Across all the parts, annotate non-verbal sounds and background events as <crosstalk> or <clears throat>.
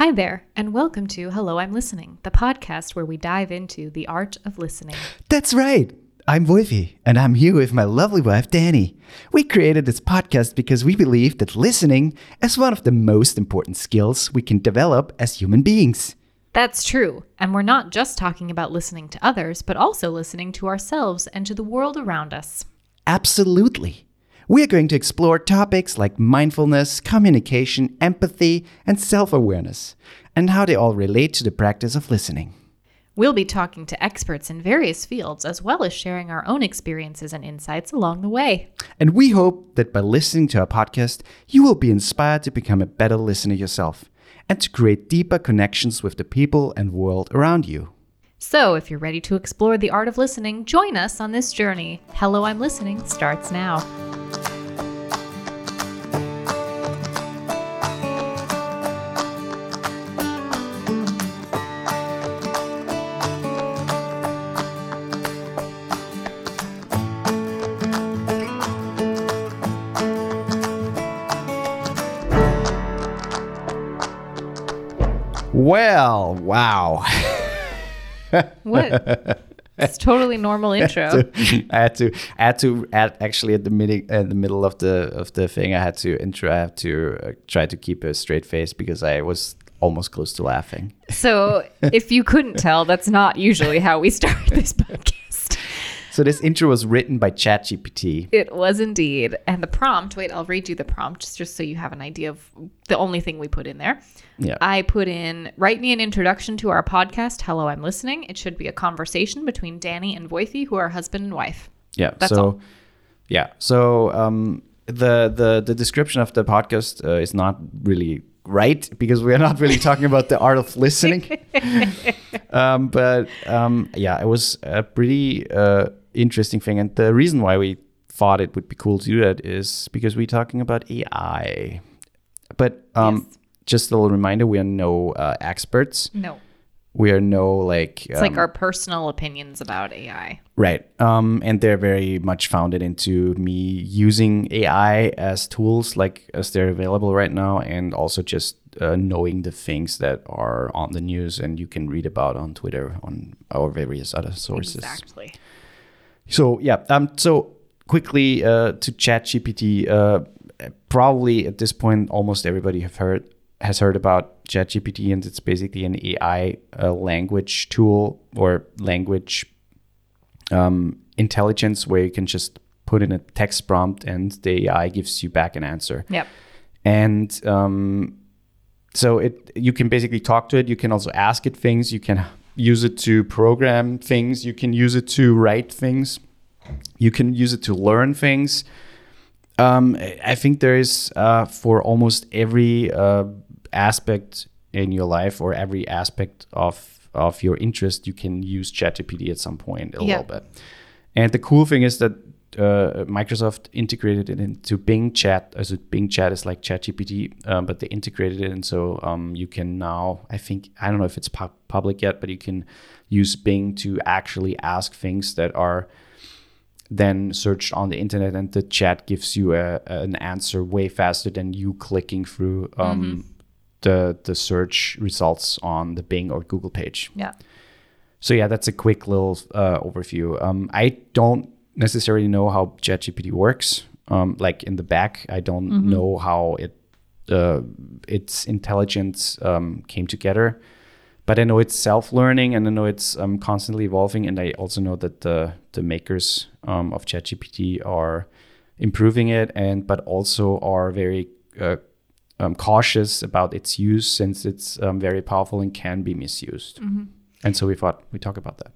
Hi there, and welcome to Hello, I'm Listening, the podcast where we dive into the art of listening. That's right. I'm Woifi, and I'm here with my lovely wife, Dani. We created this podcast because we believe that listening is one of the most important skills we can develop as human beings. That's true, and we're not just talking about listening to others, but also listening to ourselves and to the world around us. Absolutely. We are going to explore topics like mindfulness, communication, empathy, and self awareness, and how they all relate to the practice of listening. We'll be talking to experts in various fields as well as sharing our own experiences and insights along the way. And we hope that by listening to our podcast, you will be inspired to become a better listener yourself and to create deeper connections with the people and world around you. So, if you're ready to explore the art of listening, join us on this journey. Hello, I'm Listening starts now. Well, wow. What? <laughs> it's totally normal intro. I had to, I had to add actually at the middle, at the middle of the of the thing. I had to intro. I have to uh, try to keep a straight face because I was almost close to laughing. So, if you couldn't tell, that's not usually how we start this podcast. <laughs> So this intro was written by ChatGPT. It was indeed. And the prompt, wait, I'll read you the prompt just so you have an idea of the only thing we put in there. Yeah. I put in, write me an introduction to our podcast. Hello, I'm listening. It should be a conversation between Dani and Woifi, who are husband and wife. Yeah. That's so, all. yeah. So um, the the the description of the podcast uh, is not really right because we are not really talking about the art of <laughs> listening. <laughs> um, but um, yeah, it was a pretty uh, interesting thing, and the reason why we thought it would be cool to do that is because we're talking about AI. But um, Yes. just a little reminder: we are no uh, experts. No. We are no like It's like our personal opinions about AI. Right. Um, and they're very much founded into me using AI as tools, like as they're available right now, and also just uh, knowing the things that are on the news and you can read about on Twitter, on our various other sources. Exactly. So yeah. Um. So quickly uh, to ChatGPT. Uh, probably at this point, almost everybody have heard has heard about ChatGPT, and it's basically an AI uh, language tool or language um, intelligence where you can just put in a text prompt and the AI gives you back an answer. Yep. And um, so it you can basically talk to it. You can also ask it things. You can use it to program things. You can use it to write things. You can use it to learn things. Um, I think there is uh, for almost every uh, aspect in your life or every aspect of of your interest, you can use ChatGPT at some point a Yeah. little bit. And the cool thing is that uh, Microsoft integrated it into Bing Chat. Also, Bing Chat is like ChatGPT, um, but they integrated it, and so um, you can now. I think I don't know if it's pu- public yet, but you can use Bing to actually ask things that are then searched on the internet, and the chat gives you a, an answer way faster than you clicking through um, the the search results on the Bing or Google page. Yeah. So yeah, that's a quick little uh, overview. Um, I don't necessarily know how ChatGPT works. Um, like in the back, I don't know how it uh, its intelligence um, came together, but I know it's self-learning and I know it's um, constantly evolving. And I also know that the the makers um, of ChatGPT are improving it, and but also are very uh, um, cautious about its use since it's um, very powerful and can be misused. And so we thought we talk about that.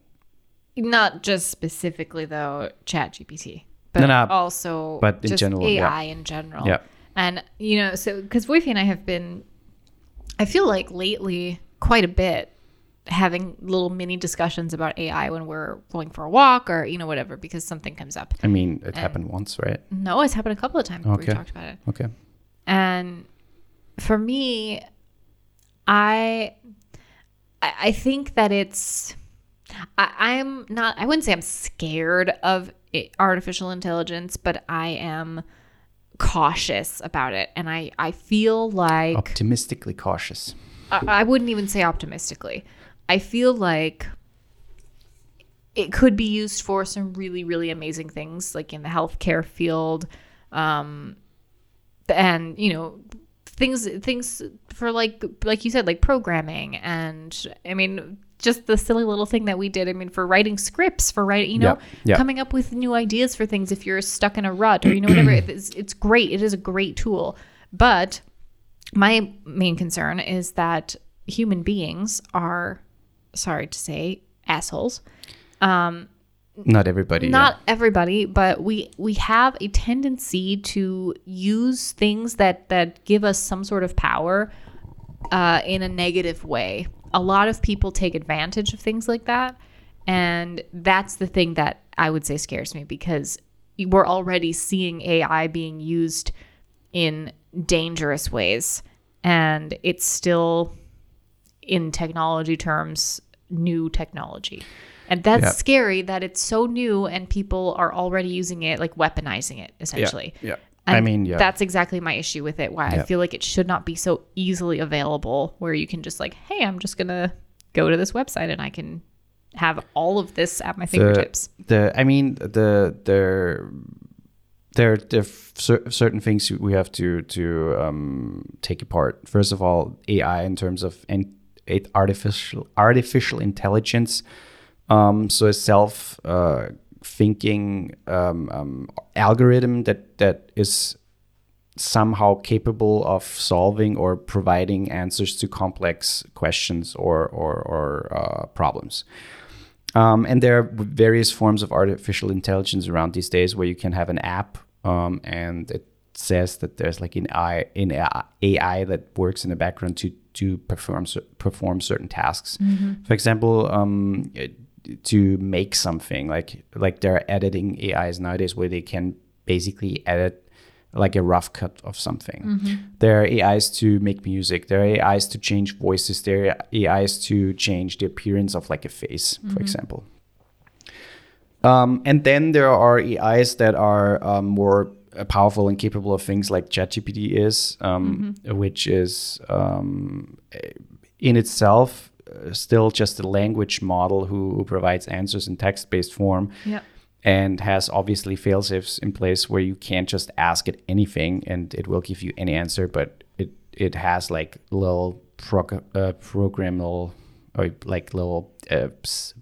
Not just specifically though ChatGPT, but No, no, also but in just general, AI yeah. in general. Yeah. And you know, so because Woifi and I have been, I feel like lately quite a bit having little mini discussions about AI when we're going for a walk or you know whatever because something comes up. I mean, it happened once, right? No, it's happened a couple of times where we talked about it. Okay. And for me, I I think that it's I, I'm not I wouldn't say I'm scared of artificial intelligence, but I am cautious about it, and I I feel like Optimistically cautious. I, I wouldn't even say optimistically. I feel like it could be used for some really really amazing things, like in the healthcare field, um, and you know things things for like like you said like programming and I mean just the silly little thing that we did. I mean for writing scripts, for writing you know Yeah, yeah. coming up with new ideas for things if you're stuck in a rut or you know whatever. <clears throat> it's, it's great. It is a great tool, but my main concern is that human beings are sorry to say assholes Not everybody. not everybody but we we have a tendency to use things that that give us some sort of power uh, in a negative way a lot of people take advantage of things like that and that's the thing that i would say scares me because we're already seeing ai being used in dangerous ways and it's still in technology terms new technology and that's Yeah. scary that it's so new and people are already using it like weaponizing it Yeah. essentially yeah. And I mean, yeah. that's exactly my issue with it why i feel like it should not be so easily available where you can just like hey i'm just gonna go to this website and i can have all of this at my fingertips the I mean the the there there are cer- certain things we have to to um, take apart. First of all, AI in terms of it artificial artificial intelligence. Um, so a self uh, thinking um, um, algorithm that that is somehow capable of solving or providing answers to complex questions or or, or uh, problems. Um, and there are various forms of artificial intelligence around these days where you can have an app um, and it says that there's like an AI, an AI that works in the background to to perform perform certain tasks. For example, um, to make something like like there are editing AIs nowadays where they can basically edit like a rough cut of something. There are AIs to make music. There are AIs to change voices. There are AIs to change the appearance of like a face, for example. Um, and then there are AIs that are um, more uh, powerful and capable of things like ChatGPT is, um, which is um, in itself still just a language model who, who provides answers in text-based form yeah and has obviously fail-safes in place where you can't just ask it anything and it will give you any answer, but it it has like little prog- uh, programmable or like little uh,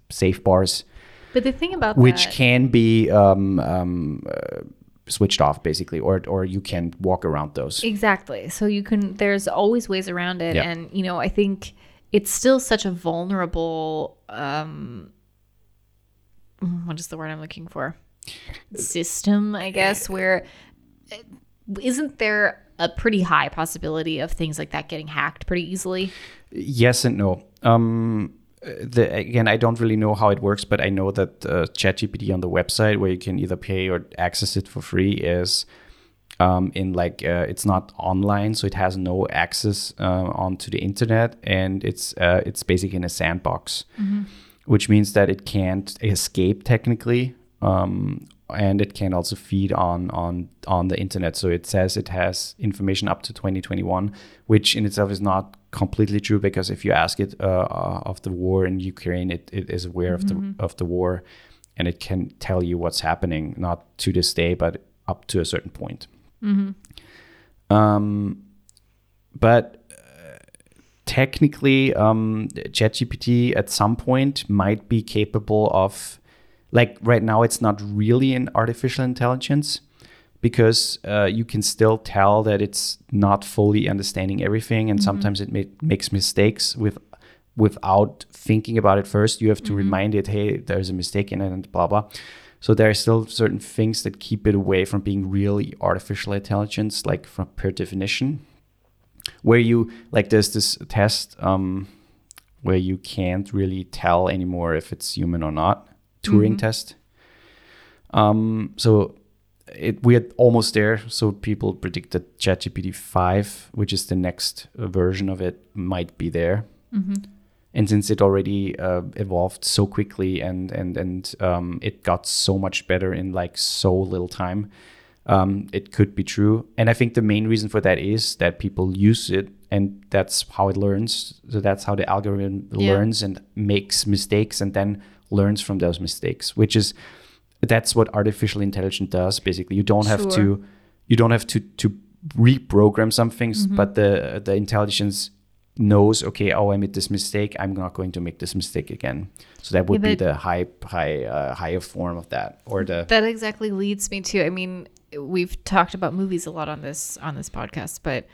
safe bars but the thing about which that, can be um, um, uh, switched off basically, or or you can walk around those. Exactly. So you can there's always ways around it Yeah. and you know, I think it's still such a vulnerable um what is the word I'm looking for? System, I guess, where uh, isn't there a pretty high possibility of things like that getting hacked pretty easily? Yes and no. Um, the, again, I don't really know how it works, but I know that uh, ChatGPT on the website, where you can either pay or access it for free, is um, in like uh, it's not online, so it has no access uh, onto the internet, and it's uh, it's basically in a sandbox, which means that it can't escape technically, um, and it can also feed on on on the internet. So it says it has information up to 2021, which in itself is not completely true because if you ask it uh, uh, of the war in Ukraine, it, it is aware of the of the war, and it can tell you what's happening, not to this day, but up to a certain point. Um, but uh, technically, um, ChatGPT at some point might be capable of, like right now, it's not really an artificial intelligence because uh, you can still tell that it's not fully understanding everything, and sometimes it ma- makes mistakes with without thinking about it first. You have to remind it, hey, there's a mistake in it, and blah blah. So there are still certain things that keep it away from being really artificial intelligence, like from per definition, where you like there's this test um, where you can't really tell anymore if it's human or not. Turing test. Um, so it we're almost there. So people predict that ChatGPT five, which is the next version of it, might be there. And since it already uh, evolved so quickly and and and um, it got so much better in like so little time, um, it could be true. And I think the main reason for that is that people use it and that's how it learns. So that's how the algorithm Yeah. learns and makes mistakes and then learns from those mistakes, which is that's what artificial intelligence does. Basically, you don't have Sure. to you don't have to to reprogram some things, Mm-hmm. but the the intelligence knows okay oh i made this mistake i'm not going to make this mistake again so that would Yeah, be the high high uh, higher form of that or the That exactly leads me to. I mean, we've talked about movies a lot on this on this podcast, but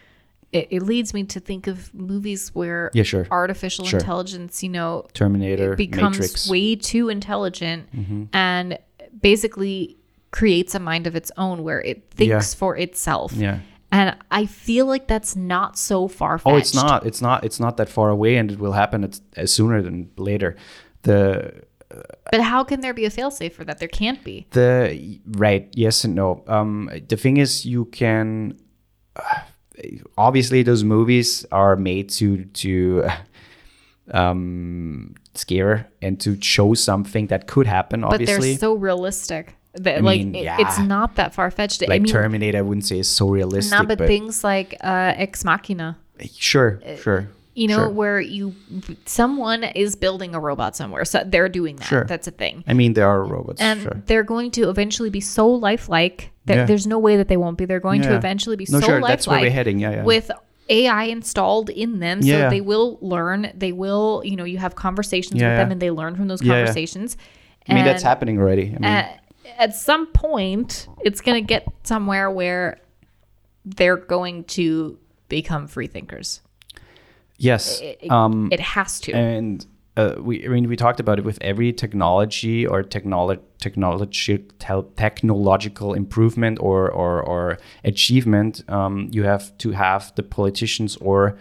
it, it leads me to think of movies where Yeah, sure. artificial Sure. intelligence, you know, terminator becomes matrix Mm-hmm. way too intelligent and basically creates a mind of its own where it thinks for itself. yeah And I feel like that's not so far fetched. oh it's not it's not it's not that far away and it will happen at, as sooner than later the But how can there be a failsafe for that? There can't be. the right yes and no um the thing is you can uh, obviously those movies are made to to um scare and to show something that could happen Obviously, But they're so realistic that I like mean, it- yeah. it's not that far fetched. like I mean, terminator i wouldn't say is so realistic nah, but, but, things like uh, Ex Machina, sure sure you know, sure. where you someone is building a robot somewhere, so they're doing that. Sure. That's a thing. i mean there are robots and sure they're going to eventually be so lifelike that Yeah. there's no way that they won't be. They're going to eventually be No, so sure, that's where lifelike we're heading, yeah, yeah. with AI installed in them, so they will learn. They will, you know, you have conversations Yeah, with them, and they learn from those Yeah, yeah. conversations. i mean that's happening already i mean At, at some point, it's going to get somewhere where they're going to become free thinkers. yes It, um it has to. and uh, we I mean we talked about it with every technology or technology technology tel- technological improvement or or, or achievement um, you have to have the politicians or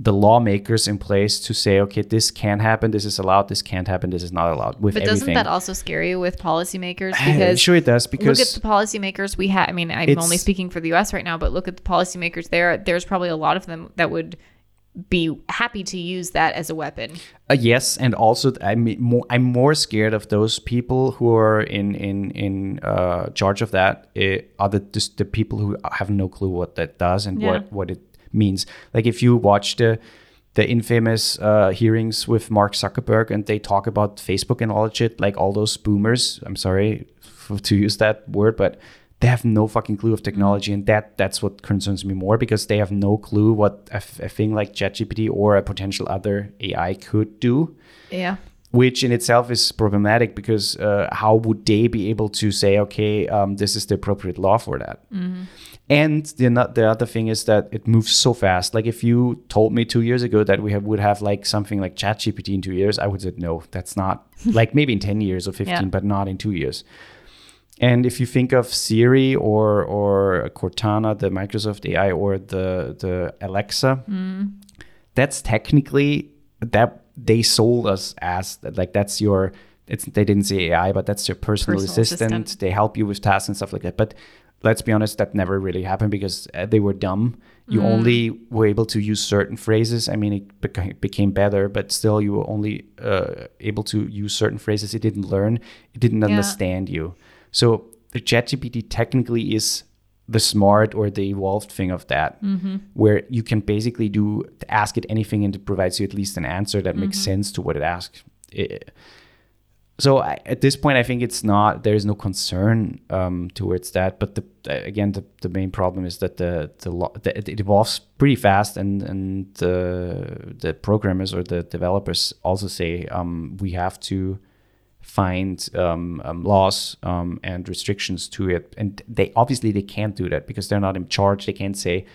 the lawmakers in place to say okay this can happen this is allowed this can't happen this is not allowed with but doesn't everything that also scare you with policymakers? <sighs> Because sure it does because look at the policymakers we have. I mean, I'm only speaking for the U.S. right now, but look at the policymakers there. There's probably a lot of them that would be happy to use that as a weapon. Uh, yes, and also I'm more I'm more scared of those people who are in in in uh, charge of that. Uh, are the just the people who have no clue what that does and Yeah. what what it means. Like if you watch the the infamous uh, hearings with Mark Zuckerberg and they talk about Facebook and all that shit, like all those boomers. I'm sorry f- to use that word, but they have no fucking clue of technology, and that that's what concerns me more because they have no clue what a, f- a thing like ChatGPT or a potential other AI could do Yeah. which in itself is problematic because uh, how would they be able to say, okay, um, this is the appropriate law for that? And the, the other thing is that it moves so fast. Like if you told me two years ago that we have, would have like something like ChatGPT in two years, I would say no, that's not <laughs> like maybe in ten years or fifteen, Yeah. but not in two years. And if you think of Siri or or Cortana, the Microsoft AI, or the the Alexa, mm. that's technically that they sold us as like that's your it's they didn't say AI, but that's your personal, Personal assistant. assistant. They help you with tasks and stuff like that. But let's be honest, that never really happened because uh, they were dumb. You only were able to use certain phrases. I mean, it beca- became better, but still, you were only uh, able to use certain phrases. It didn't learn. It didn't Yeah. understand you. So the ChatGPT technically is the smart or the evolved thing of that, where you can basically do ask it anything and it provides you at least an answer that makes sense to what it asks. It- so I, at this point, I think it's not there is no concern um, towards that. But the, again, the, the main problem is that the the, lo- the it evolves pretty fast, and and the the programmers or the developers also say um, we have to find um, um, laws um, and restrictions to it, and they obviously they can't do that because they're not in charge. They can't say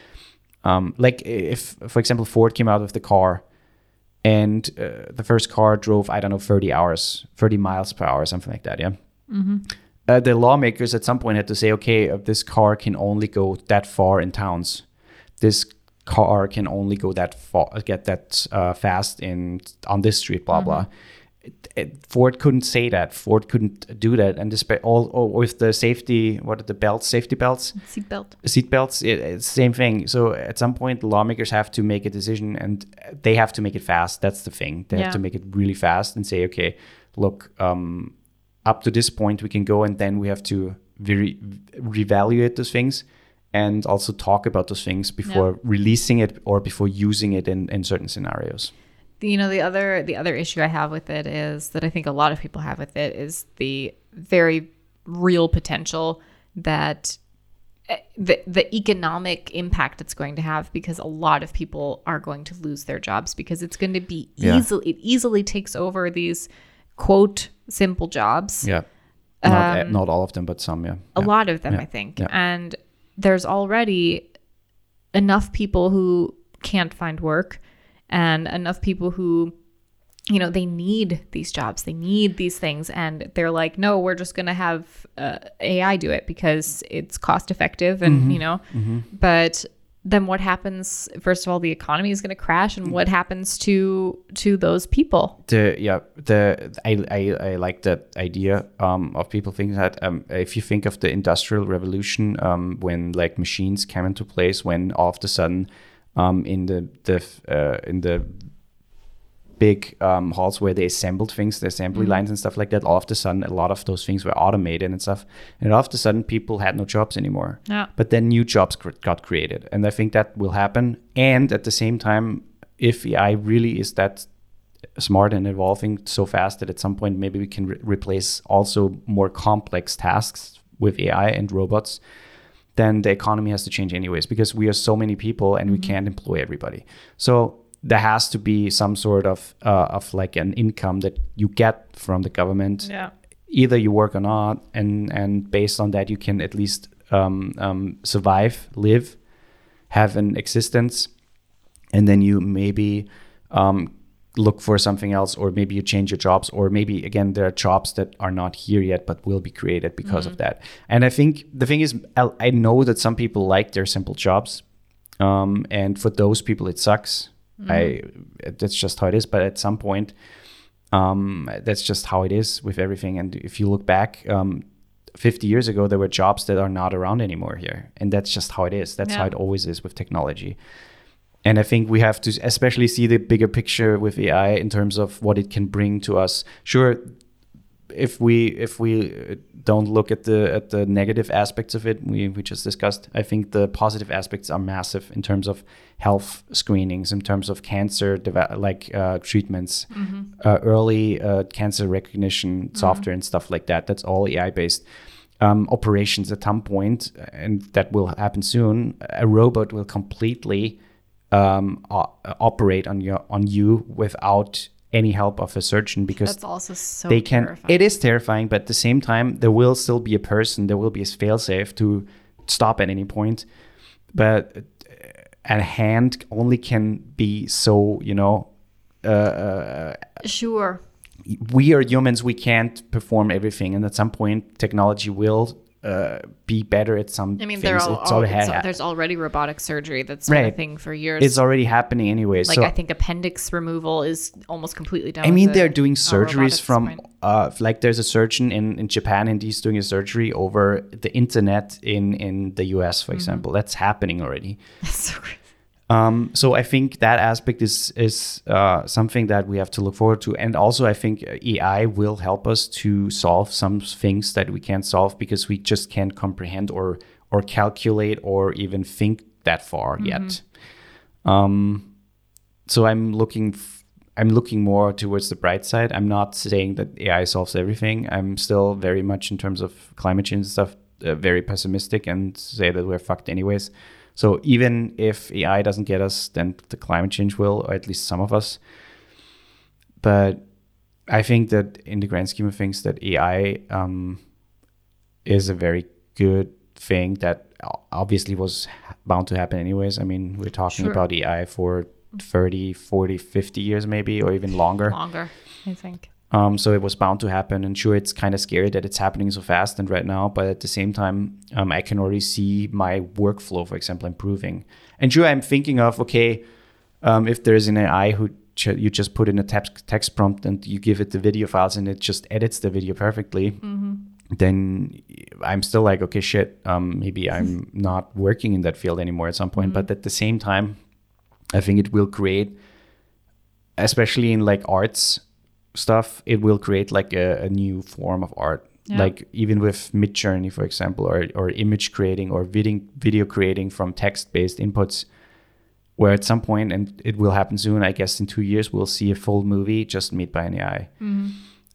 um, like if for example Ford came out with the car and uh, the first car drove i don't know 30 hours 30 miles per hour something like that yeah? Uh, the lawmakers at some point had to say okay uh, this car can only go that far in towns. This car can only go that far get that uh, fast in on this street blah blah it, it, Ford couldn't say that. Ford couldn't do that, and despite all, all with the safety, what are the belts, safety belts, Seatbelt. seatbelts, it, it's same thing. So at some point, lawmakers have to make a decision, and they have to make it fast. That's the thing. They Yeah. have to make it really fast and say, okay, look, um, up to this point we can go, and then we have to very reevaluate those things and also talk about those things before releasing it or before using it in, in certain scenarios you know the other the other issue i have with it is that i think a lot of people have with it is the very real potential that eh, the the economic impact it's going to have because a lot of people are going to lose their jobs because it's going to be Yeah. easily it easily takes over these quote simple jobs yeah not, not all of them but some yeah, Um, a yeah. lot of them Yeah. i think and there's already enough people who can't find work and enough people who you know they need these jobs they need these things and they're like no we're just going to have uh, ai do it because it's cost effective and Mm-hmm. you know. But then what happens first of all the economy is going to crash and what happens to to those people? The yeah the I, I I like that idea um, of people thinking that um, if you think of the industrial revolution um, when like machines came into place when all of a sudden um, in the the uh, in the big um, halls where they assembled things the assembly lines and stuff like that. All of a sudden a lot of those things were automated and stuff. And all of a sudden people had no jobs anymore. Yeah. but then new jobs cr- got created. And i think that will happen. And at the same time if ai really is that smart and evolving so fast that at some point maybe we can re- replace also more complex tasks with ai and robots then the economy has to change anyways because we are so many people and we can't employ everybody. So there has to be some sort of uh, of like an income that you get from the government yeah. either you work or not, and and based on that you can at least um, um, survive, live, have an existence, and then you maybe um, look for something else, or maybe you change your jobs, or maybe again there are jobs that are not here yet but will be created because of that. And I think the thing is, I know that some people like their simple jobs, um, and for those people it sucks. I that's just how it is. But at some point, um, that's just how it is with everything. And if you look back, um, 50 years ago, there were jobs that are not around anymore here. And that's just how it is. That's how it always is with technology. And I think we have to especially see the bigger picture with AI in terms of what it can bring to us. Sure, if we if we uh, don't look at the at the negative aspects of it, we, we just discussed. I think the positive aspects are massive in terms of health screenings, in terms of cancer like uh, treatments, uh, early uh, cancer recognition software and stuff like that. That's all AI based. Um, operations at some point, and that will happen soon. A robot will completely um, o- operate on your on you without any help of a surgeon because that's also so they can terrifying. it is terrifying but at the same time there will still be a person there will be a failsafe to stop at any point but uh, a hand only can be so you know uh, uh, sure we are humans we can't perform everything and at some point technology will uh, be better at some I mean, things. there are it's al- already it's- ha- there's already robotic surgery that's been a thing for years. it's already happening anyway like so I think appendix removal is almost completely done. I mean, they're doing at surgeries from, uh, like there's a surgeon in, in Japan and he's doing a surgery over the internet in, in the US, Mm-hmm. for example. That's happening already. <laughs> That's so crazy. Um, so I think that aspect is is uh, something that we have to look forward to, and also I think AI will help us to solve some things that we can't solve because we just can't comprehend or or calculate or even think that far yet. Um, so I'm looking. F- I'm looking more towards the bright side. I'm not saying that AI solves everything. I'm still very much in terms of climate change stuff, uh, very pessimistic and say that we're fucked anyways. So even if AI doesn't get us, then the climate change will, or at least some of us. But I think that in the grand scheme of things, that AI um, is a very good thing that obviously was bound to happen anyways. I mean, we're talking Sure. about AI for 30, 40, 50 years maybe, or even longer. Longer, I think. Um, so it was bound to happen. And sure, it's kind of scary that it's happening so fast and right now. But at the same time, um, I can already see my workflow, for example, improving. And sure, I'm thinking of okay, um, if there's an AI who ch- you just put in a text text prompt and you give it the video files and it just edits the video perfectly, then I'm still like, okay, shit, um, maybe <laughs> I'm not working in that field anymore at some point. But at the same time, I think it will create, especially in like arts stuff, it will create like a, a new form of art Yeah. Like even with Midjourney, for example, or or image creating or video video creating from text based inputs, where at some point, and it will happen soon, I guess in two years, we'll see a full movie just made by an AI. Mm-hmm.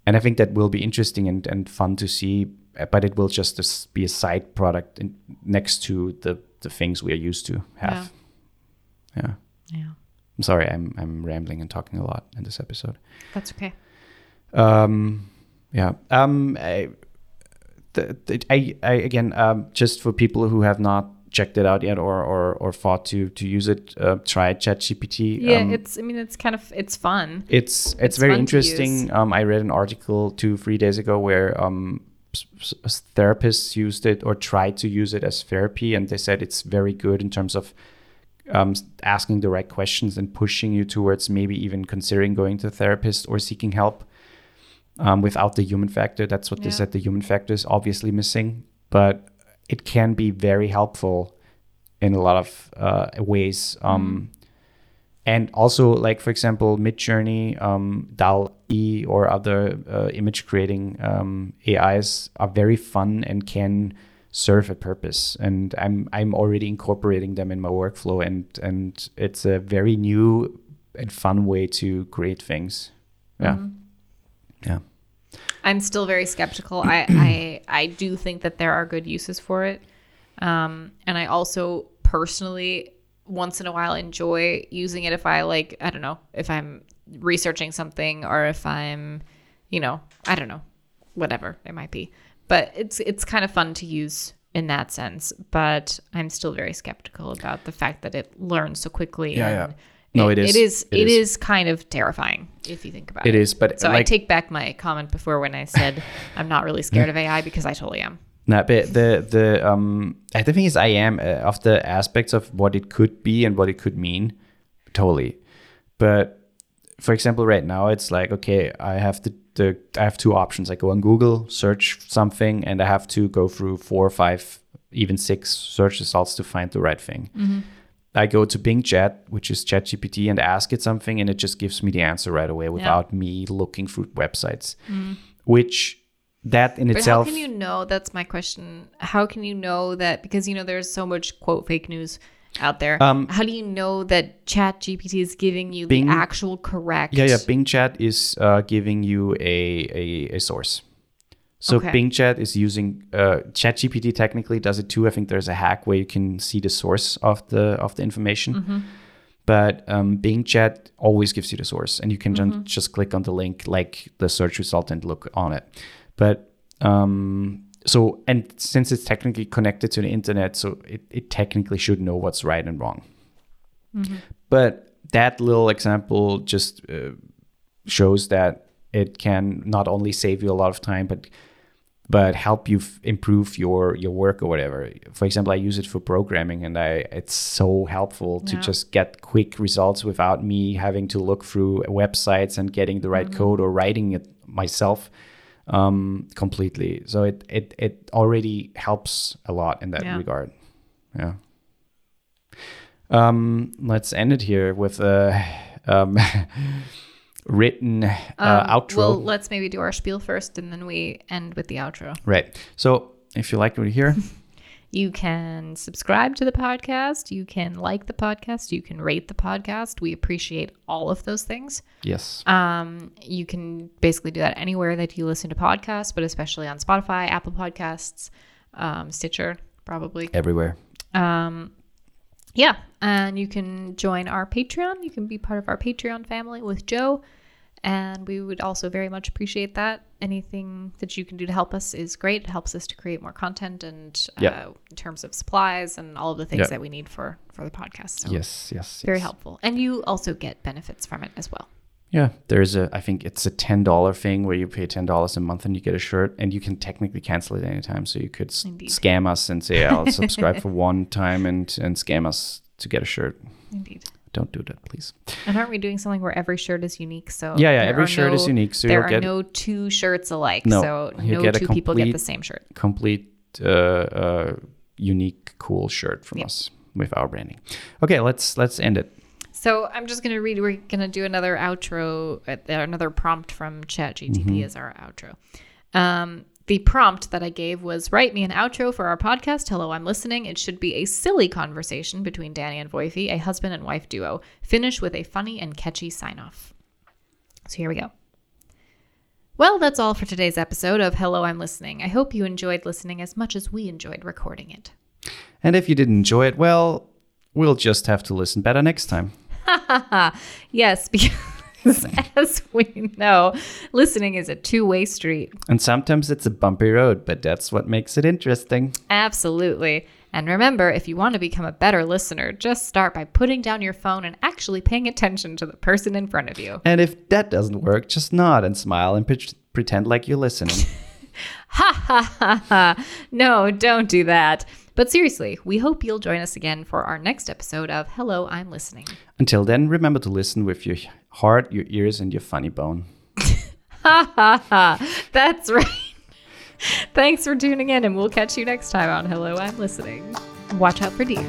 And I think that will be interesting and, and fun to see, but it will just be a side product in, next to the, the things we are used to have. Yeah. Yeah. I'm sorry, I'm, I'm rambling and talking a lot in this episode. That's okay. Um, yeah. Um, I, I, I again, um, just for people who have not checked it out yet or or, or thought to to use it, uh, try ChatGPT. Yeah, Um, it's. I mean, it's kind of. It's fun. it's it's, It's very interesting. Um, I read an article two three days ago where um, therapists used it or tried to use it as therapy, and they said it's very good in terms of um, asking the right questions and pushing you towards maybe even considering going to a therapist or seeking help. Um, without the human factor, that's what they said. The human factor is obviously missing, but it can be very helpful in a lot of uh, ways. Um, and also, like for example, Midjourney, um, DALL-E, or other uh, image creating um, AIs are very fun and can serve a purpose. And I'm I'm already incorporating them in my workflow, and and it's a very new and fun way to create things. Yeah, yeah, I'm still very skeptical. I, <clears throat> I I do think that there are good uses for it, um, and I also personally once in a while enjoy using it if I like I don't know if I'm researching something or if I'm you know I don't know whatever it might be, but it's it's kind of fun to use in that sense. But I'm still very skeptical about the fact that it learns so quickly. Yeah, yeah. No, it is. It is. It it is. is kind of terrifying if you think about it it. is. But So I take back my comment before when I said I'm not really <laughs> scared of AI because I totally am. No, but the the um, I the thing is, I am uh, of the aspects of what it could be and what it could mean, totally. But for example, right now it's like okay, I have the the I have two options. I go on Google, search something, and I have to go through four or five, even six search results to find the right thing. I go to Bing Chat, which is ChatGPT, and ask it something, and it just gives me the answer right away without me looking through websites. Which that in But itself, how can you know? That's my question. How can you know that? Because you know there's so much quote fake news out there. Um, how do you know that Chat GPT is giving you Bing- the actual correct? Yeah, yeah. Bing Chat is uh, giving you a, a, a source. So Okay. Bing Chat is using uh, ChatGPT. Technically, does it too. I think there's a hack where you can see the source of the of the information. Mm-hmm. But um, Bing Chat always gives you the source, and you can Mm-hmm. ju- just click on the link, like the search result, and look on it. But um, so, and since it's technically connected to the internet, so it, it technically should know what's right and wrong. But that little example just uh, shows that it can not only save you a lot of time, but but help you f- improve your your work or whatever. For example, I use it for programming, and I it's so helpful to Yeah. just get quick results without me having to look through websites and getting the right Mm-hmm. code or writing it myself um, completely. So it it it already helps a lot in that Yeah. regard. Yeah. Um, let's end it here with a <laughs> um, <laughs> written uh, Um, outro. Well, let's maybe do our spiel first, and then we end with the outro. right. So if you like what you hear, <laughs> You can subscribe to the podcast. You can like the podcast. You can rate the podcast. We appreciate all of those things. yes, Um, you can basically do that anywhere that you listen to podcasts, but especially on Spotify, Apple Podcasts, um, Stitcher, probably. everywhere. Um, yeah, and you can join our Patreon. You can be part of our Patreon family with Joe, and we would also very much appreciate that. Anything that you can do to help us is great. It helps us to create more content and uh, in terms of supplies and all of the things Yeah. that we need for for the podcast. So Yes, yes, very yes. helpful, and you also get benefits from it as well. Yeah, there's a. I think it's a ten dollar thing where you pay ten dollars a month and you get a shirt, and you can technically cancel it anytime. So you could Indeed. scam us and say, "I'll <laughs> subscribe for one time and and scam us to get a shirt." Indeed. Don't do that, please. And aren't we doing something where every shirt is unique? So Yeah, yeah, every shirt is unique, so there are get- no two shirts alike. No, so no two people get the same shirt. Complete, uh, uh, unique, cool shirt from Yep. us with our branding. Okay, let's let's end it. So I'm just gonna read. We're gonna do another outro, uh, another prompt from ChatGPT Mm-hmm. as our outro. Um, the prompt that I gave was write me an outro for our podcast. Hello, I'm listening. It should be a silly conversation between Dani and Woifi, a husband and wife duo. Finish with a funny and catchy sign off. So here we go. Well, that's all for today's episode of Hello, I'm Listening. I hope you enjoyed listening as much as we enjoyed recording it. And if you didn't enjoy it, well, we'll just have to listen better next time. <laughs> yes, because <laughs> as we know, listening is a two way street. And sometimes it's a bumpy road, but that's what makes it interesting. Absolutely. And remember, if you want to become a better listener, just start by putting down your phone and actually paying attention to the person in front of you. And if that doesn't work, just nod and smile and pre- pretend like you're listening. <laughs> Ha ha ha ha. No, don't do that. But seriously, we hope you'll join us again for our next episode of Hello, I'm Listening. Until then, remember to listen with your heart, your ears, and your funny bone. Ha ha ha. That's right. Thanks for tuning in, and we'll catch you next time on Hello, I'm Listening. Watch out for deer.